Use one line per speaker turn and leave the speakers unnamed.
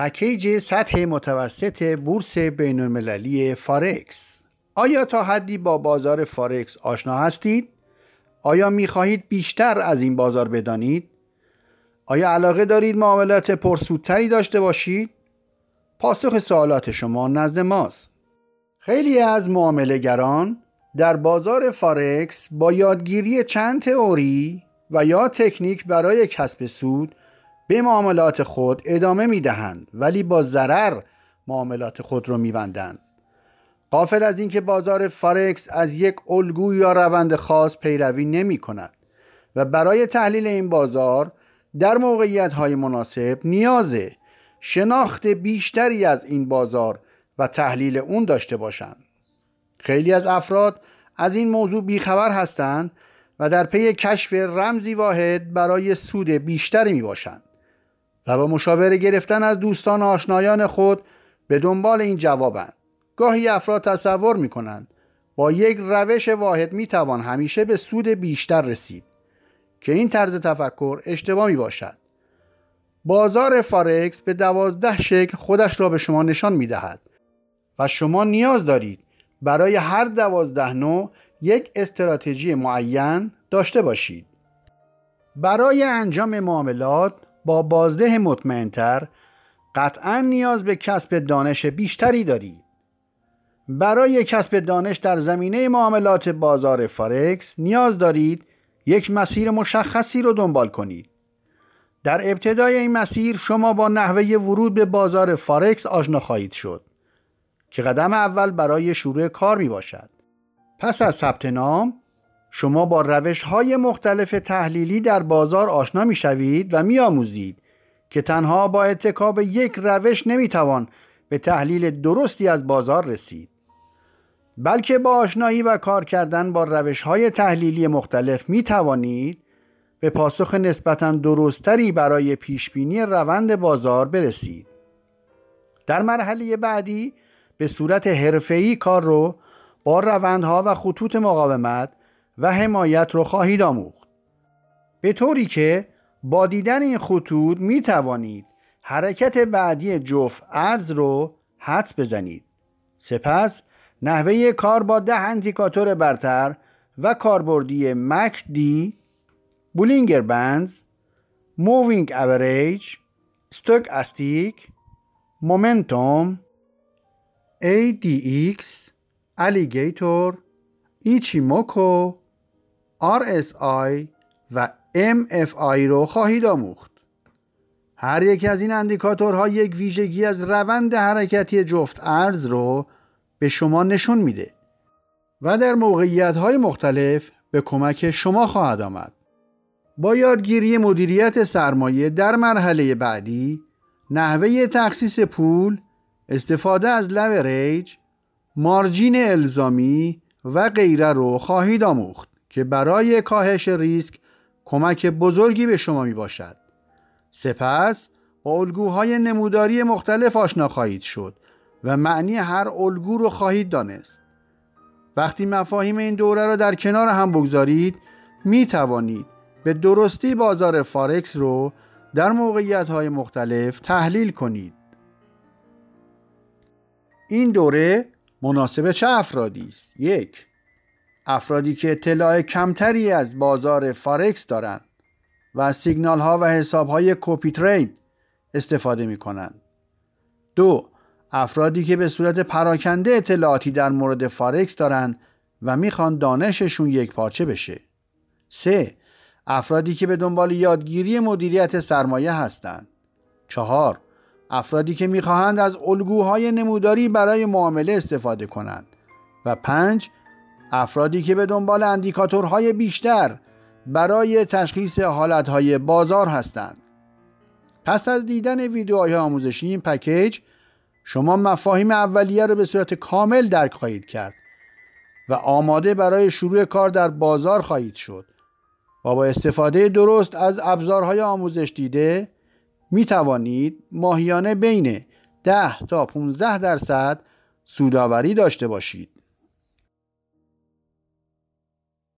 پکیج سطح متوسط بورس بین المللی فارکس آیا تا حدی با بازار فارکس آشنا هستید؟ آیا می خواهید بیشتر از این بازار بدانید؟ آیا علاقه دارید معاملات پرسودتری داشته باشید؟ پاسخ سوالات شما نزد ماست. خیلی از معاملهگران در بازار فارکس با یادگیری چند تئوری و یا تکنیک برای کسب سود به معاملات خود ادامه می دهند ولی با ضرر معاملات خود را می بندند. قافل از اینکه بازار فارکس از یک الگو یا روند خاص پیروی نمی کند و برای تحلیل این بازار در موقعیت های مناسب نیازه شناخت بیشتری از این بازار و تحلیل اون داشته باشند. خیلی از افراد از این موضوع بیخبر هستند و در پی کشف رمزی واحد برای سود بیشتری می باشند با مشاوره گرفتن از دوستان و آشنایان خود به دنبال این جوابند. گاهی افراد تصور می کنند با یک روش واحد می توان همیشه به سود بیشتر رسید که این طرز تفکر اشتباه می باشد. بازار فارکس به دوازده شکل خودش را به شما نشان می دهد و شما نیاز دارید برای هر دوازده نوع یک استراتژی معین داشته باشید. برای انجام معاملات با بازده مطمئنتر قطعا نیاز به کسب دانش بیشتری دارید. برای کسب دانش در زمینه معاملات بازار فارکس نیاز دارید یک مسیر مشخصی رو دنبال کنید. در ابتدای این مسیر شما با نحوه ورود به بازار فارکس آشنا خواهید شد که قدم اول برای شروع کار می باشد. پس از ثبت نام شما با روش های مختلف تحلیلی در بازار آشنا می شوید و می آموزید که تنها با اتکاب یک روش نمی توان به تحلیل درستی از بازار رسید. بلکه با آشنایی و کار کردن با روش های تحلیلی مختلف می توانید به پاسخ نسبتا درستری برای پیشبینی روند بازار برسید. در مرحله بعدی به صورت حرفه‌ای کار رو با روندها و خطوط مقاومت و حمایت رو خواهید آموخت. به طوری که با دیدن این خطوط می توانید حرکت بعدی جفت ارز رو حدس بزنید. سپس نحوه کار با ده اندیکاتور برتر و کاربردی مک دی بولینگر بندز Moving Average Stochastic Momentum ADX Alligator Ichimoku RSI و MFI رو خواهید آموخت. هر یک از این اندیکاتورها یک ویژگی از روند حرکتی جفت ارز رو به شما نشون میده و در موقعیت های مختلف به کمک شما خواهد آمد. با یادگیری مدیریت سرمایه در مرحله بعدی نحوه تخصیص پول استفاده از leverage margin الزامی و غیره رو خواهید آموخت. که برای کاهش ریسک کمک بزرگی به شما می باشد. سپس با الگوهای نموداری مختلف آشنا خواهید شد و معنی هر الگو رو خواهید دانست. وقتی مفاهیم این دوره را در کنار هم بگذارید می توانید به درستی بازار فارکس رو در موقعیت های مختلف تحلیل کنید. این دوره مناسب چه افرادی است؟ یک افرادی که اطلاع کمتری از بازار فارکس دارند و از سیگنال ها و حساب های کپی ترید استفاده می کنند. دو افرادی که به صورت پراکنده اطلاعاتی در مورد فارکس دارند و می‌خوان دانششون یک پارچه بشه. سه افرادی که به دنبال یادگیری مدیریت سرمایه هستند. چهار افرادی که می‌خواهند از الگوهای نموداری برای معامله استفاده کنند و پنج افرادی که به دنبال اندیکاتورهای بیشتر برای تشخیص حالتهای بازار هستند پس از دیدن ویدیوهای آموزشی این پکیج شما مفاهیم اولیه را به صورت کامل درک خواهید کرد و آماده برای شروع کار در بازار خواهید شد و با استفاده درست از ابزارهای آموزش دیده می توانید ماهیانه بین 10 تا 15 درصد سوداوری داشته باشید.